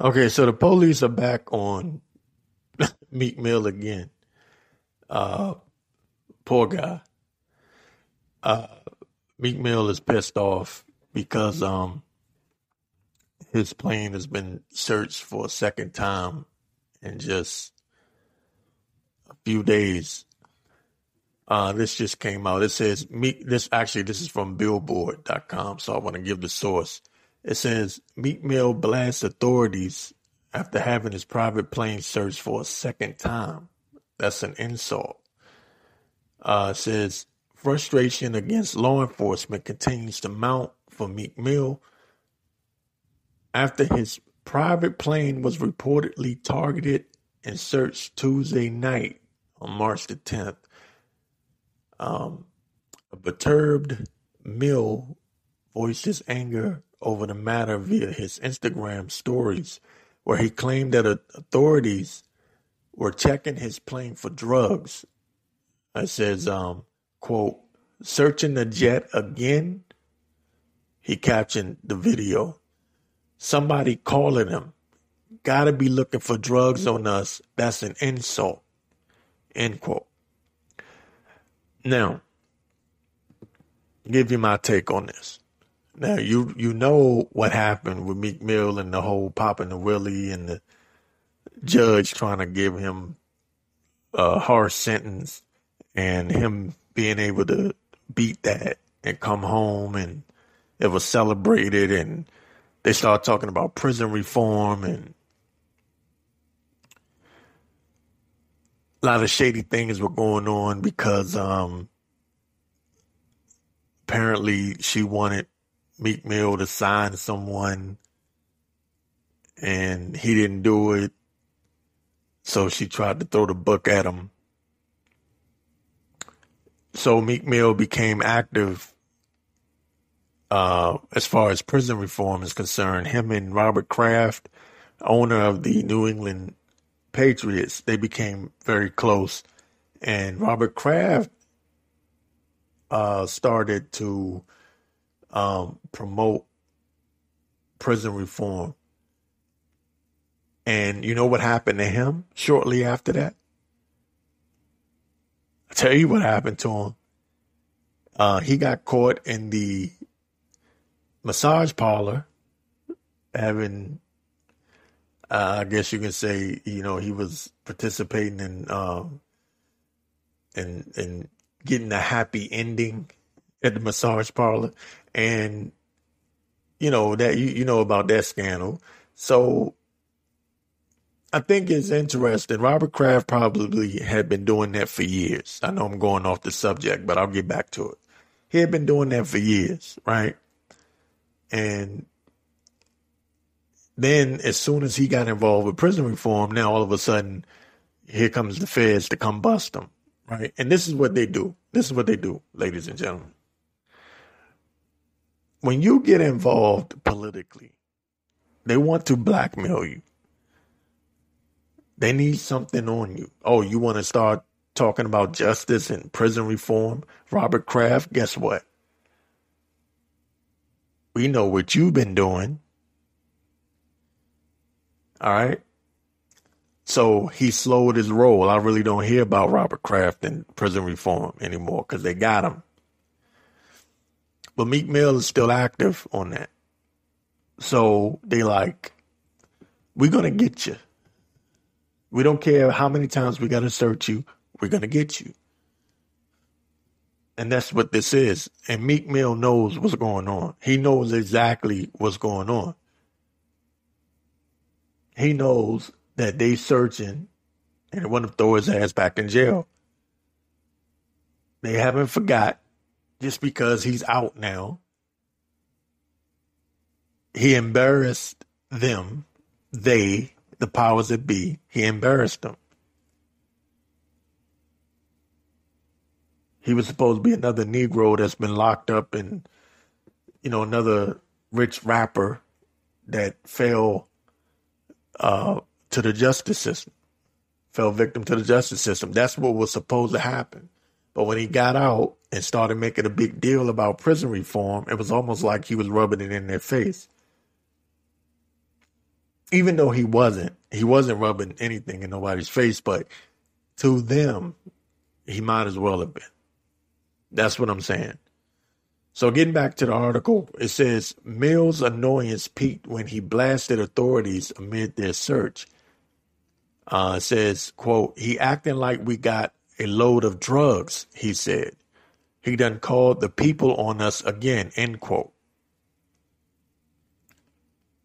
Okay, so the police are back on Meek Mill again. Uh, poor guy. Uh, Meek Mill is pissed off because um his plane has been searched for a second time in just a few days. Uh, this just came out. It says Meek. This actually this is from Billboard.com, so I want to give the source. It says Meek Mill blasts authorities after having his private plane searched for a second time. That's an insult. Uh, says frustration against law enforcement continues to mount for Meek Mill after his private plane was reportedly targeted and searched Tuesday night on March the 10th. Um, a perturbed Mill voiced his anger over the matter via his Instagram stories, where he claimed that authorities were checking his plane for drugs. It says, um, quote, searching the jet again. He captioned the video. Somebody calling him. Gotta be looking for drugs on us. That's an insult. End quote. Now, give you my take on this. Now you you know what happened with Meek Mill and the whole popping the Willie and the judge trying to give him a harsh sentence and him being able to beat that and come home and it was celebrated and they started talking about prison reform and a lot of shady things were going on because um apparently she wanted Meek Mill to sign someone and he didn't do it. So she tried to throw the book at him. So Meek Mill became active uh, as far as prison reform is concerned. Him and Robert Kraft, owner of the New England Patriots, they became very close. And Robert Kraft uh, started to um, promote prison reform. And you know what happened to him shortly after that? i tell you what happened to him. Uh, he got caught in the massage parlor having, uh, I guess you can say, you know, he was participating in, um, in, in getting a happy ending at the massage parlor and you know that you you know about that scandal. So I think it's interesting. Robert Kraft probably had been doing that for years. I know I'm going off the subject, but I'll get back to it. He had been doing that for years, right? And then as soon as he got involved with prison reform, now all of a sudden, here comes the feds to come bust him, right? And this is what they do. This is what they do, ladies and gentlemen when you get involved politically, they want to blackmail you. They need something on you. Oh, you want to start talking about justice and prison reform? Robert Kraft, guess what? We know what you've been doing. All right. So he slowed his roll. I really don't hear about Robert Kraft and prison reform anymore because they got him. But Meek Mill is still active on that. So they like, we're gonna get you. We don't care how many times we gotta search you, we're gonna get you. And that's what this is. And Meek Mill knows what's going on. He knows exactly what's going on. He knows that they searching and they want to throw his ass back in jail. They haven't forgot just because he's out now. He embarrassed them, they, the powers that be, he embarrassed them. He was supposed to be another Negro that's been locked up and, you know, another rich rapper that fell uh, to the justice system, fell victim to the justice system. That's what was supposed to happen. But when he got out, and started making a big deal about prison reform, it was almost like he was rubbing it in their face. even though he wasn't, he wasn't rubbing anything in nobody's face, but to them, he might as well have been. That's what I'm saying. So getting back to the article, it says Mills' annoyance peaked when he blasted authorities amid their search. Uh, says, quote, he acting like we got a load of drugs, he said. He done called the people on us again, end quote.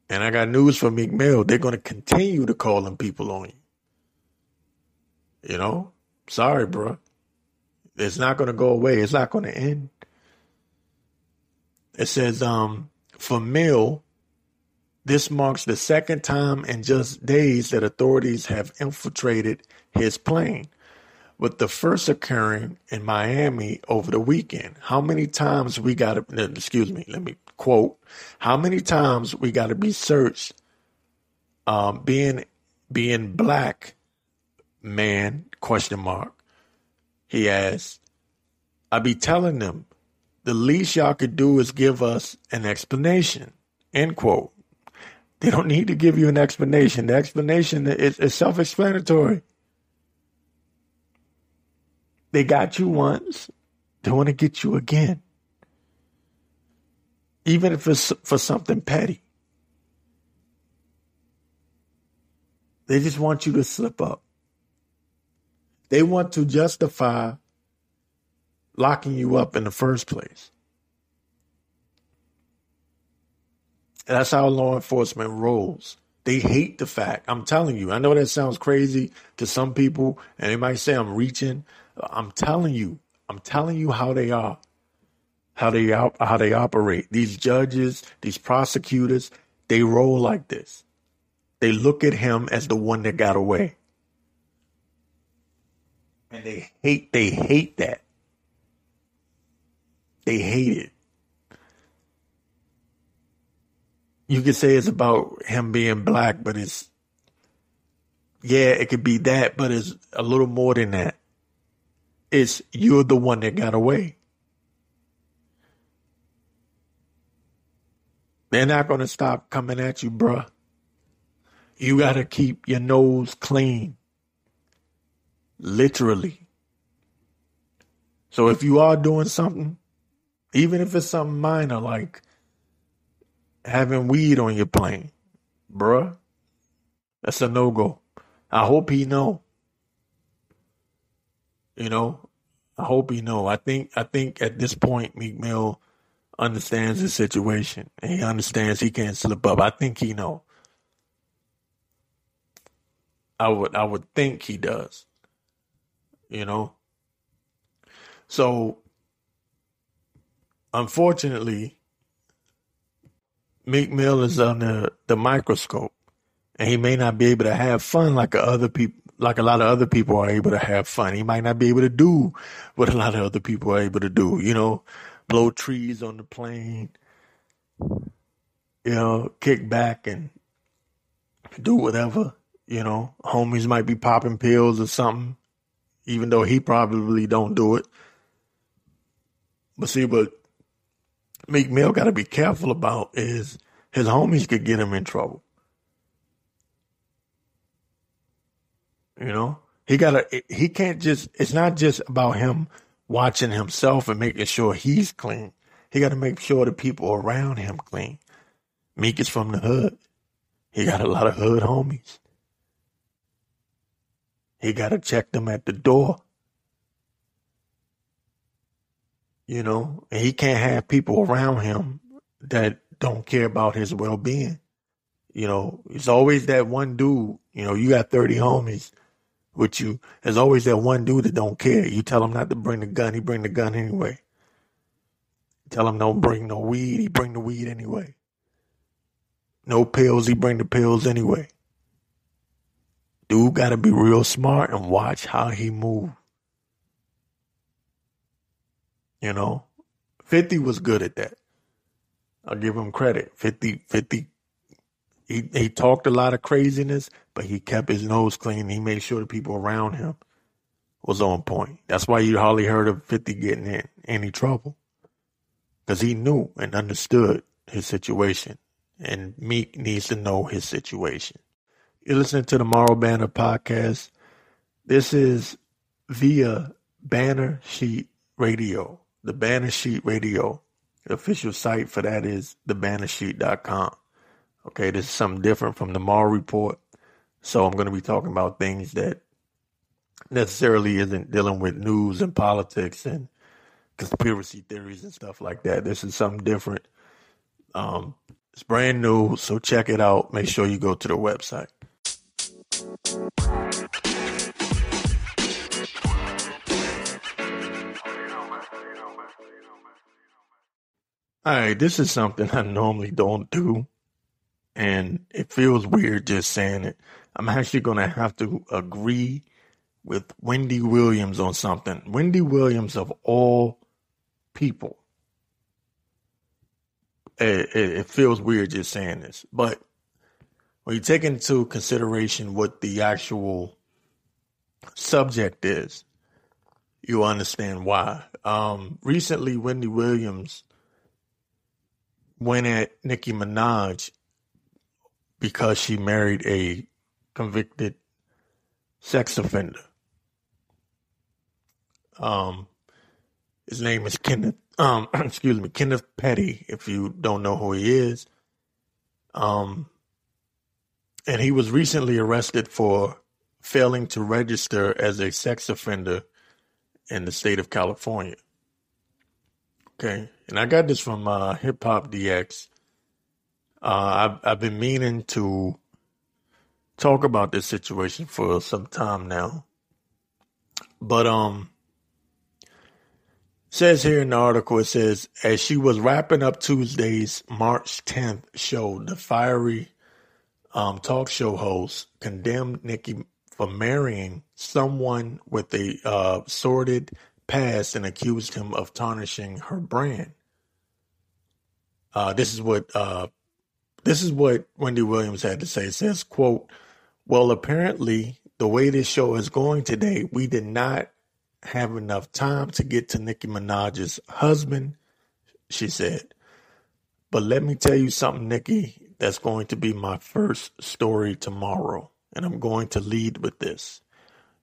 And I got news for Meek Mill. They're going to continue to call them people on you. You know? Sorry, bro. It's not going to go away. It's not going to end. It says, um, for Mill, this marks the second time in just days that authorities have infiltrated his plane, with the first occurring in Miami over the weekend. How many times we got to, excuse me, let me quote, how many times we got to be searched, um, being, being black man, question mark. He asked, I be telling them the least y'all could do is give us an explanation. End quote. They don't need to give you an explanation. The explanation is, is self explanatory. They got you once, they want to get you again. Even if it's for something petty. They just want you to slip up. They want to justify locking you up in the first place. That's how law enforcement rolls. They hate the fact. I'm telling you. I know that sounds crazy to some people, and they might say I'm reaching. I'm telling you. I'm telling you how they are, how they how they operate. These judges, these prosecutors, they roll like this. They look at him as the one that got away, and they hate. They hate that. They hate it. You could say it's about him being black, but it's, yeah, it could be that, but it's a little more than that. It's you're the one that got away. They're not going to stop coming at you, bruh. You got to keep your nose clean. Literally. So if you are doing something, even if it's something minor like having weed on your plane, bruh, that's a no go. I hope he know. You know, I hope he know. I think I think at this point Meek Mill understands the situation and he understands he can't slip up. I think he know. I would I would think he does. You know. So unfortunately, Meek Mill is under the microscope, and he may not be able to have fun like other people, like a lot of other people are able to have fun. He might not be able to do what a lot of other people are able to do. You know, blow trees on the plane, you know, kick back and do whatever. You know, homies might be popping pills or something, even though he probably don't do it. But see, but Meek Mill got to be careful about is his homies could get him in trouble. You know, he got to, he can't just, it's not just about him watching himself and making sure he's clean. He got to make sure the people around him clean. Meek is from the hood. He got a lot of hood homies. He got to check them at the door. you know, and he can't have people around him that don't care about his well being. You know, it's always that one dude, you know, you got 30 homies with you. There's always that one dude that don't care. You tell him not to bring the gun, he bring the gun anyway. Tell him don't bring no weed, he bring the weed anyway. No pills, he bring the pills anyway. Dude gotta be real smart and watch how he move. You know, 50 was good at that. I'll give him credit. 50, 50, he, he talked a lot of craziness, but he kept his nose clean. He made sure the people around him was on point. That's why you hardly heard of 50 getting in any trouble. Because he knew and understood his situation and Meek needs to know his situation. You're listening to the Morrow Banner podcast. This is via Banner Sheet Radio. The Banner Sheet Radio. The official site for that is thebannersheet.com. Okay, this is something different from the Morrow Report. So I'm going to be talking about things that necessarily isn't dealing with news and politics and conspiracy theories and stuff like that. This is something different. Um, it's brand new, so check it out. Make sure you go to the website. All right, this is something I normally don't do, and it feels weird just saying it. I'm actually going to have to agree with Wendy Williams on something. Wendy Williams, of all people, it, it, it feels weird just saying this, but when you take into consideration what the actual subject is, you understand why. Um, recently, Wendy Williams went at Nicki Minaj because she married a convicted sex offender. Um, his name is Kenneth. Um, excuse me, Kenneth Petty. If you don't know who he is, um, and he was recently arrested for failing to register as a sex offender in the state of California. Okay, and I got this from uh, Hip Hop DX. Uh, I've I've been meaning to talk about this situation for some time now, but um, says here in the article it says as she was wrapping up Tuesday's March 10th show, the fiery um, talk show host condemned Nicki for marrying someone with a uh, sordid past and accused him of tarnishing her brand. Uh, this is what uh, this is what Wendy Williams had to say. It says, "quote Well, apparently the way this show is going today, we did not have enough time to get to Nicki Minaj's husband." She said, "But let me tell you something, Nicki. That's going to be my first story tomorrow, and I'm going to lead with this."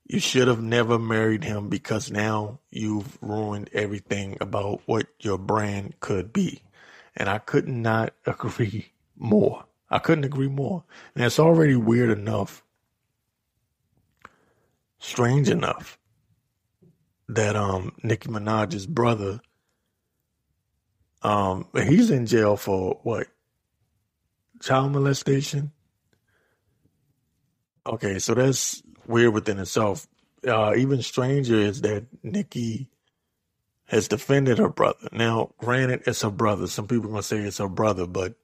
You should have never married him because now you've ruined everything about what your brand could be. And I could not agree more. I couldn't agree more. And it's already weird enough, strange enough, that um Nicki Minaj's brother um he's in jail for what? Child molestation? Okay, so that's weird within itself. Uh, even stranger is that Nicki has defended her brother. Now, granted, it's her brother. Some people are to say it's her brother, but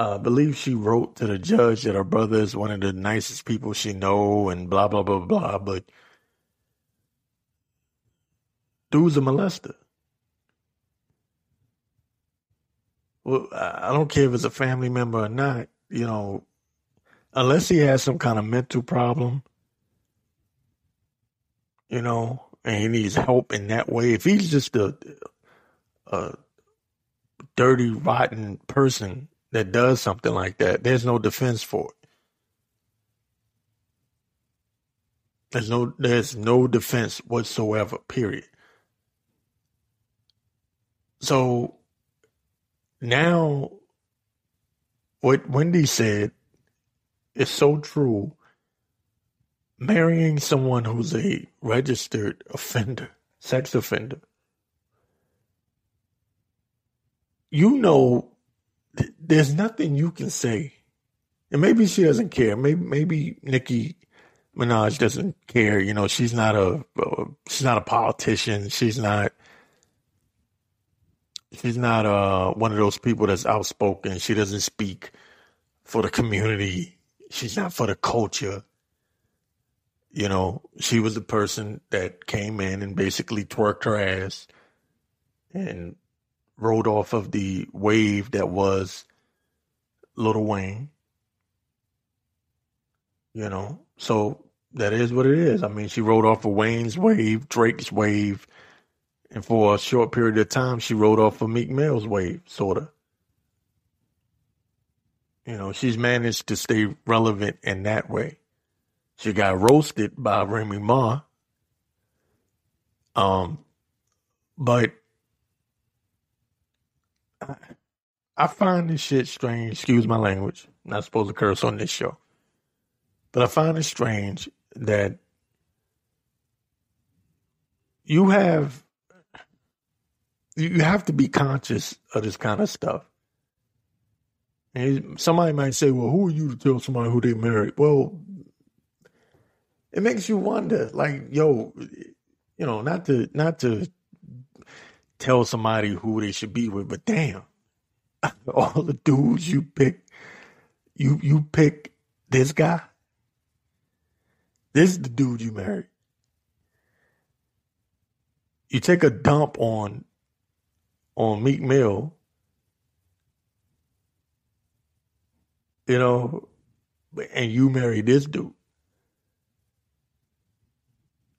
uh, I believe she wrote to the judge that her brother is one of the nicest people she know and blah, blah, blah, blah. But dude's a molester. Well, I don't care if it's a family member or not. You know, unless he has some kind of mental problem, you know, and he needs help in that way. If he's just a, a dirty, rotten person that does something like that, there's no defense for it. There's no there's no defense whatsoever, period. So now what Wendy said is so true. Marrying someone who's a registered offender, sex offender, you know, th- there's nothing you can say. And maybe she doesn't care. Maybe maybe Nicki Minaj doesn't care. You know, she's not a she's not a politician. She's not she's not uh one of those people that's outspoken. She doesn't speak for the community she's not for the culture. You know, she was the person that came in and basically twerked her ass and rode off of the wave that was Lil Wayne. You know, so that is what it is. I mean, she rode off of Wayne's wave, Drake's wave, and for a short period of time, she rode off of Meek Mill's wave, sort of. You know, she's managed to stay relevant in that way. She got roasted by Remy Ma. Um, but I, find this shit strange. Excuse my language. Not supposed to curse on this show. But I find it strange that you have you have to be conscious of this kind of stuff. And somebody might say, "Well, who are you to tell somebody who they married?" Well, it makes you wonder, like, yo, you know, not to not to tell somebody who they should be with, but damn, all the dudes you pick, you you pick this guy. This is the dude you married. You take a dump on on Meek Mill, you know, and you marry this dude.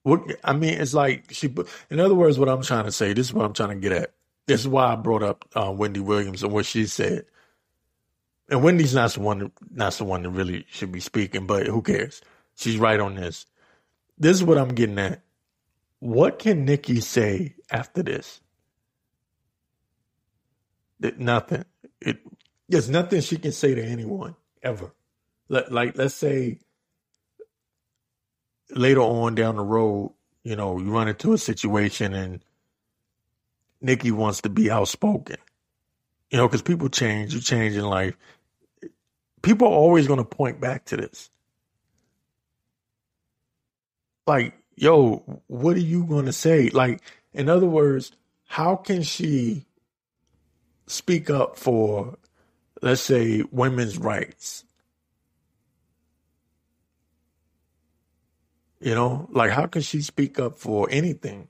What I mean, it's like she. In other words, what I'm trying to say. This is what I'm trying to get at. This is why I brought up uh, Wendy Williams and what she said. And Wendy's not the one, not the one that really should be speaking, but who cares? She's right on this. This is what I'm getting at. What can Nicki say after this? That nothing. It there's nothing she can say to anyone ever. Like, like let's say later on down the road, you know, you run into a situation and Nicki wants to be outspoken. You know, because people change, you change in life. People are always going to point back to this. Like, yo, what are you going to say? Like, in other words, how can she speak up for, let's say, women's rights? You know, like how can she speak up for anything?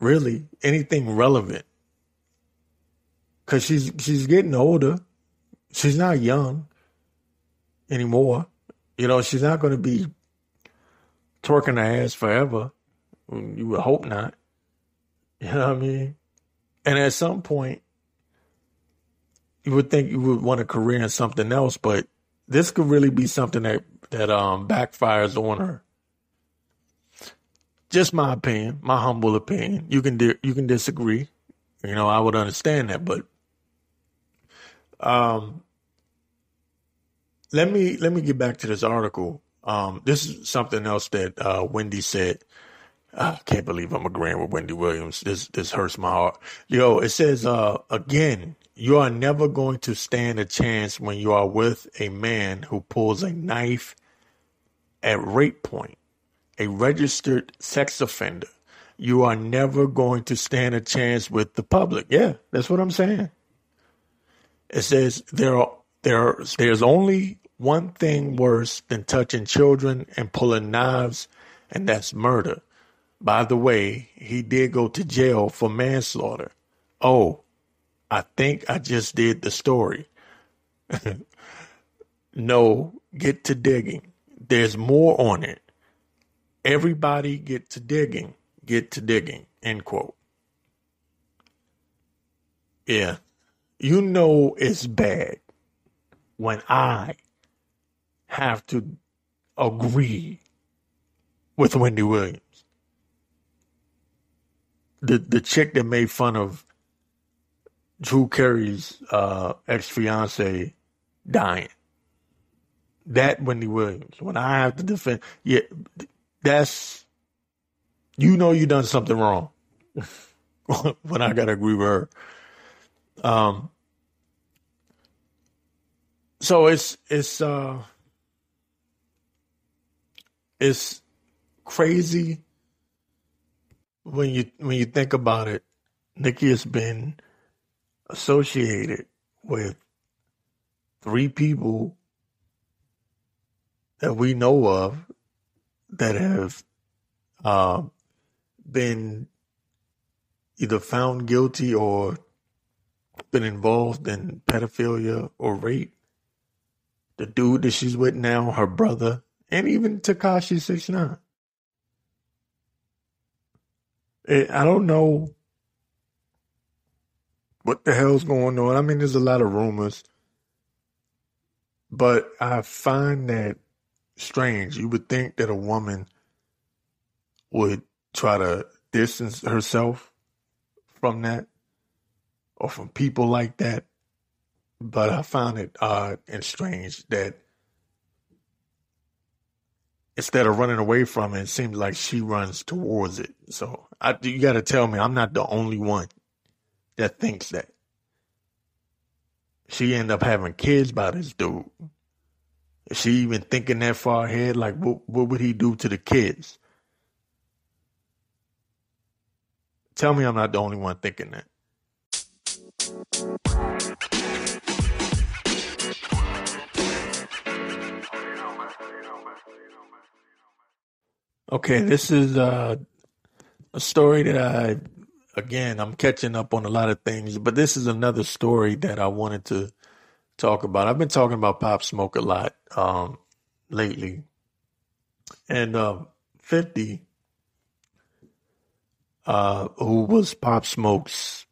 Really, anything relevant? Cause she's she's getting older. She's not young anymore. You know, she's not going to be twerking her ass forever. You would hope not. You know what I mean? And at some point, you would think you would want a career in something else, but this could really be something that that um backfires on her. Just my opinion, my humble opinion. You can di- you can disagree. You know, I would understand that, but um, let me let me get back to this article. Um, this is something else that uh, Wendy said. I can't believe I'm agreeing with Wendy Williams. This this hurts my heart. Yo, it says uh, again, you are never going to stand a chance when you are with a man who pulls a knife at rape point a registered sex offender, you are never going to stand a chance with the public. Yeah, that's what I'm saying. It says there are there there's only one thing worse than touching children and pulling knives, and that's murder. By the way, he did go to jail for manslaughter. Oh, I think I just did the story. no, get to digging. There's more on it. Everybody get to digging, get to digging, end quote. Yeah. You know it's bad when I have to agree with Wendy Williams. The the chick that made fun of Drew Carey's uh, ex fiance dying. That Wendy Williams. When I have to defend, yeah, that's you know you done something wrong when I gotta agree with her. Um so it's it's uh it's crazy when you when you think about it. Nicki has been associated with three people that we know of that have uh, been either found guilty or been involved in pedophilia or rape. The dude that she's with now, her brother, and even Tekashi Six Nine. I don't know what the hell's going on. I mean, there's a lot of rumors. But I find that strange. You would think that a woman would try to distance herself from that or from people like that. But I found it odd and strange that instead of running away from it, it seems like she runs towards it. So I, you got to tell me I'm not the only one that thinks that. She ended up having kids by this dude. Is she even thinking that far ahead? Like, what, what would he do to the kids? Tell me I'm not the only one thinking that. Okay, this is uh, a story that I, again, I'm catching up on a lot of things, but this is another story that I wanted to talk about. I've been talking about Pop Smoke a lot um, lately, and uh, 50, uh, who was Pop Smoke's,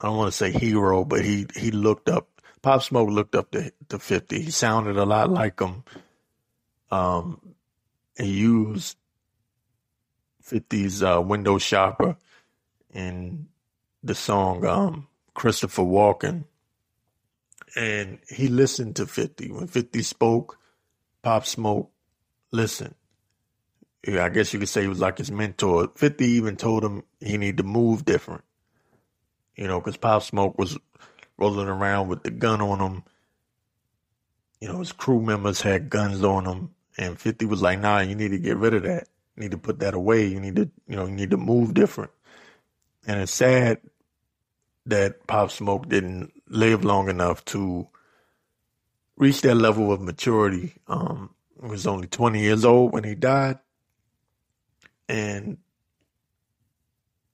I don't want to say hero, but he he looked up. Pop Smoke looked up to to 50. He sounded a lot like him. Um, he used 50's uh, window shopper in the song um, Christopher Walking. And he listened to 50. When 50 spoke, Pop Smoke listened. I guess you could say he was like his mentor. 50 even told him he needed to move different. You know, because Pop Smoke was rolling around with the gun on him. You know, his crew members had guns on him. And 50 was like, nah, you need to get rid of that You need to put that away. You need to, you know, you need to move different. And it's sad that Pop Smoke didn't live long enough to reach that level of maturity. Um, he was only 20 years old when he died. And,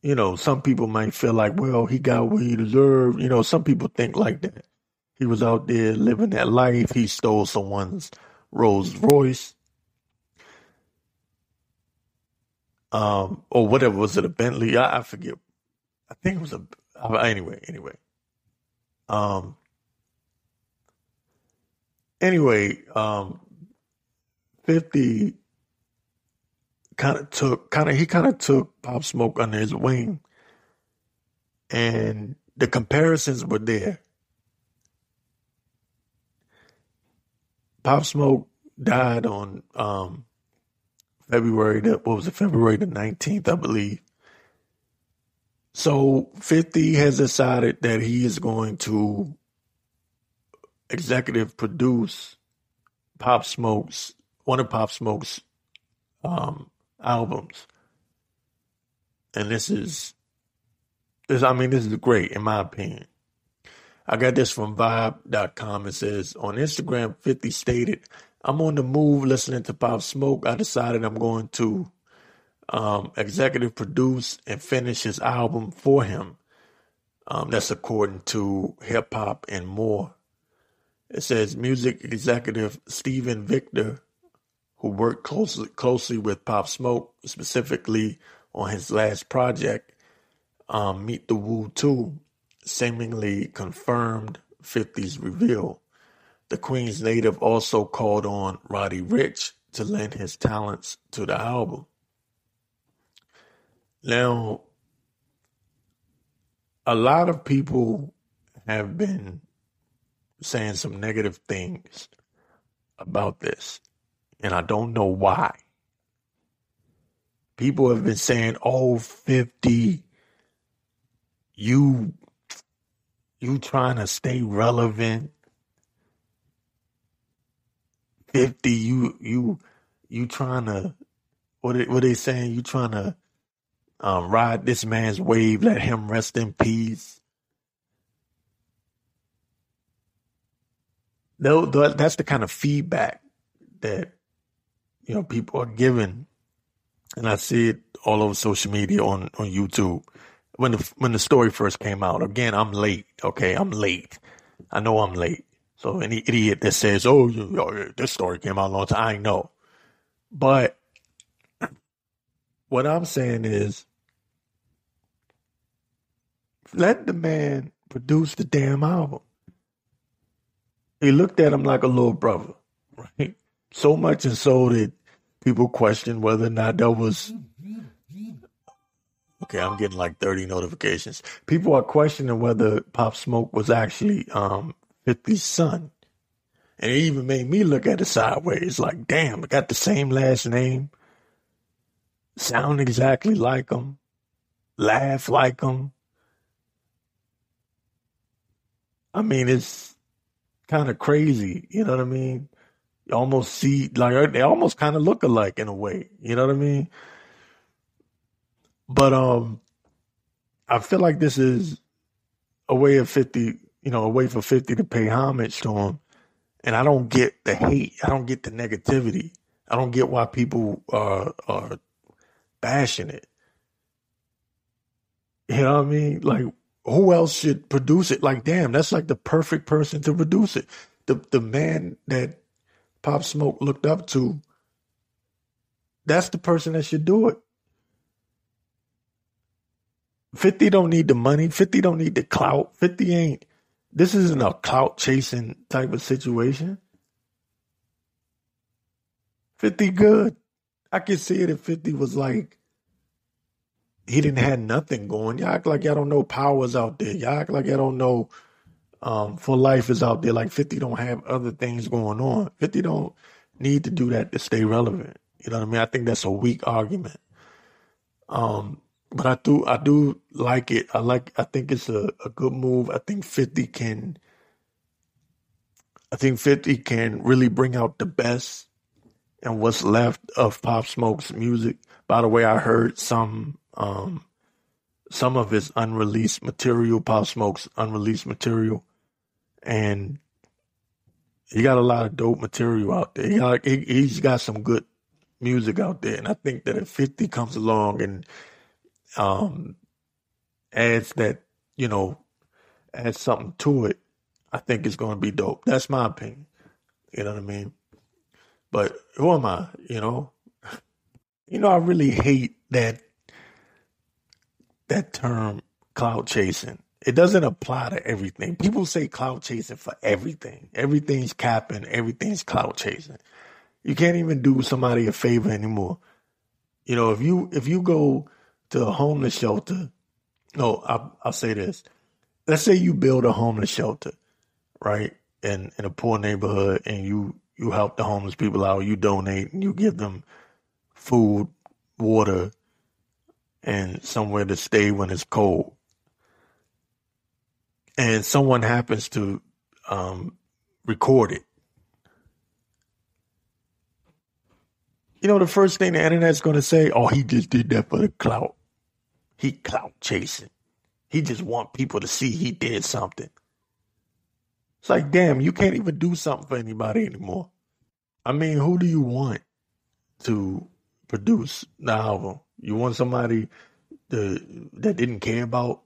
you know, some people might feel like, well, he got what he deserved. You know, some people think like that. He was out there living that life. He stole someone's Rolls Royce. um, or whatever was it a Bentley? I, I forget. I think it was a anyway. Anyway, um, anyway, um, fifty kind of took kind of he kind of took Pop Smoke under his wing, and the comparisons were there. Pop Smoke died on um, February the what was it, February the nineteenth, I believe. So fifty has decided that he is going to executive produce Pop Smoke's one of Pop Smoke's um, albums. And this is this I mean this is great in my opinion. I got this from vibe.com. It says on Instagram 50 stated, I'm on the move listening to Pop Smoke. I decided I'm going to um, executive produce and finish his album for him. Um, that's according to Hip Hop and More. It says music executive Steven Victor, who worked closely closely with Pop Smoke, specifically on his last project, um, Meet the Woo 2, seemingly confirmed 50's reveal. The Queens native also called on Roddy Ricch to lend his talents to the album. Now, a lot of people have been saying some negative things about this, and I don't know why. People have been saying, "Oh, 50, you you trying to stay relevant fifty, you you you trying to what what they saying? You trying to um, ride this man's wave? Let him rest in peace. No, that's the kind of feedback that you know people are giving, and I see it all over social media on on YouTube. When the when the story first came out, again, I'm late. Okay, I'm late. I know I'm late. So any idiot that says, "Oh, this story came out a long time," I know. But what I'm saying is, let the man produce the damn album. he looked at him like a little brother, right? So much and so that people question whether or not that was okay. I'm getting like 30 notifications. People are questioning whether Pop Smoke was actually um 50's son. And it even made me look at it sideways, like, damn, I got the same last name, sound exactly like them, laugh like them. I mean, it's kind of crazy. You know what I mean? You almost see like they almost kind of look alike in a way. You know what I mean? But um, I feel like this is a way of fifty. You know, a way for fifty to pay homage to him. And I don't get the hate. I don't get the negativity. I don't get why people are are bashing it. You know what I mean? Like who else should produce it? Like, damn, that's like the perfect person to produce it. The the man that Pop Smoke looked up to, that's the person that should do it. 50 don't need the money. 50 don't need the clout. 50 ain't, this isn't a clout chasing type of situation. 50 good. I could see it if 50 was like, he didn't have nothing going. Y'all act like y'all don't know powers out there. Y'all act like y'all don't know um, for life is out there. Like 50 don't have other things going on. 50 don't need to do that to stay relevant. You know what I mean? I think that's a weak argument. Um, but I do, I do like it. I like, I think it's a, a good move. I think 50 can, I think 50 can really bring out the best and what's left of Pop Smoke's music. By the way, I heard some um, some of his unreleased material, Pop Smoke's unreleased material, and he got a lot of dope material out there. He got, he, he's got some good music out there, and I think that if Fifty comes along and um, adds that, you know, adds something to it, I think it's going to be dope. That's my opinion. You know what I mean? But who am I? You know, you know, I really hate that that term cloud chasing. It doesn't apply to everything. People say cloud chasing for everything. Everything's capping, everything's cloud chasing. You can't even do somebody a favor anymore. You know, if you if you go to a homeless shelter, no, I'll, I'll say this. Let's say you build a homeless shelter, right, in in a poor neighborhood, and you you help the homeless people out. You donate and you give them food, water, and somewhere to stay when it's cold. And someone happens to um, record it. You know, the first thing the internet's going to say, oh, he just did that for the clout. He clout chasing. He just want people to see he did something. It's like, damn, you can't even do something for anybody anymore. I mean, who do you want to produce the album? You want somebody to, that didn't care about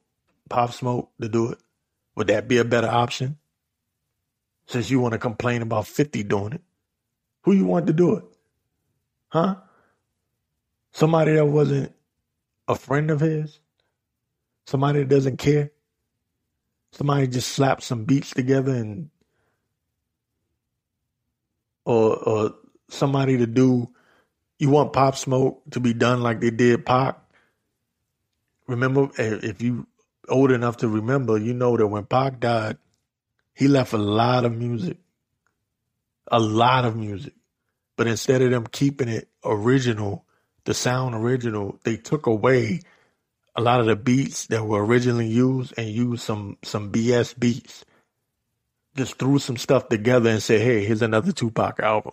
Pop Smoke to do it? Would that be a better option? Since you want to complain about 50 doing it, who you want to do it? Huh? Somebody that wasn't a friend of his? Somebody that doesn't care? Somebody just slapped some beats together and or or somebody to do you want Pop Smoke to be done like they did Pac. Remember, eh, if you old enough to remember, you know that when Pac died, he left a lot of music, a lot of music. But instead of them keeping it original, the sound original, they took away a lot of the beats that were originally used and used some some BS beats. Just threw some stuff together and said, "Hey, here's another Tupac album."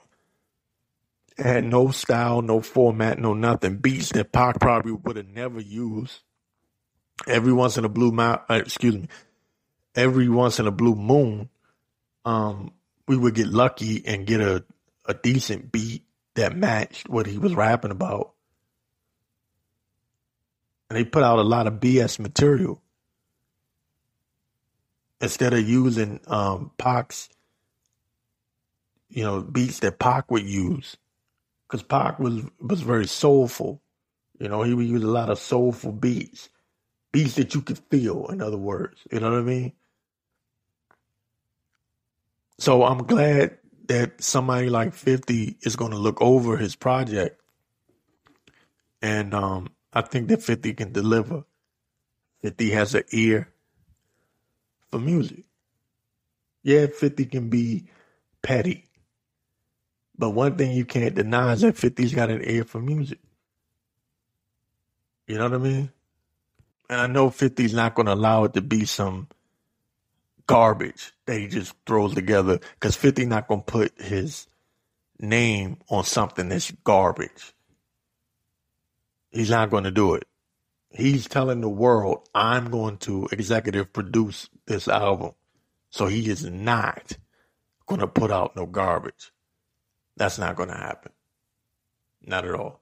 Had no style, no format, no nothing. Beats that Pac probably would have never used. Every once in a blue moon, uh, excuse me, every once in a blue moon, um, we would get lucky and get a, a decent beat that matched what he was rapping about. And they put out a lot of BS material instead of using um, Pac's, you know, beats that Pac would use because Pac was was very soulful. You know, he would use a lot of soulful beats, beats that you could feel. In other words, you know what I mean. So I'm glad that somebody like 50 is going to look over his project. And um, I think that 50 can deliver. 50 has an ear for music. Yeah, 50 can be petty. But one thing you can't deny is that 50's got an ear for music. You know what I mean? And I know 50's not going to allow it to be some garbage that he just throws together because 50 not going to put his name on something that's garbage. He's not going to do it. He's telling the world, I'm going to executive produce this album. So he is not going to put out no garbage. That's not going to happen. Not at all.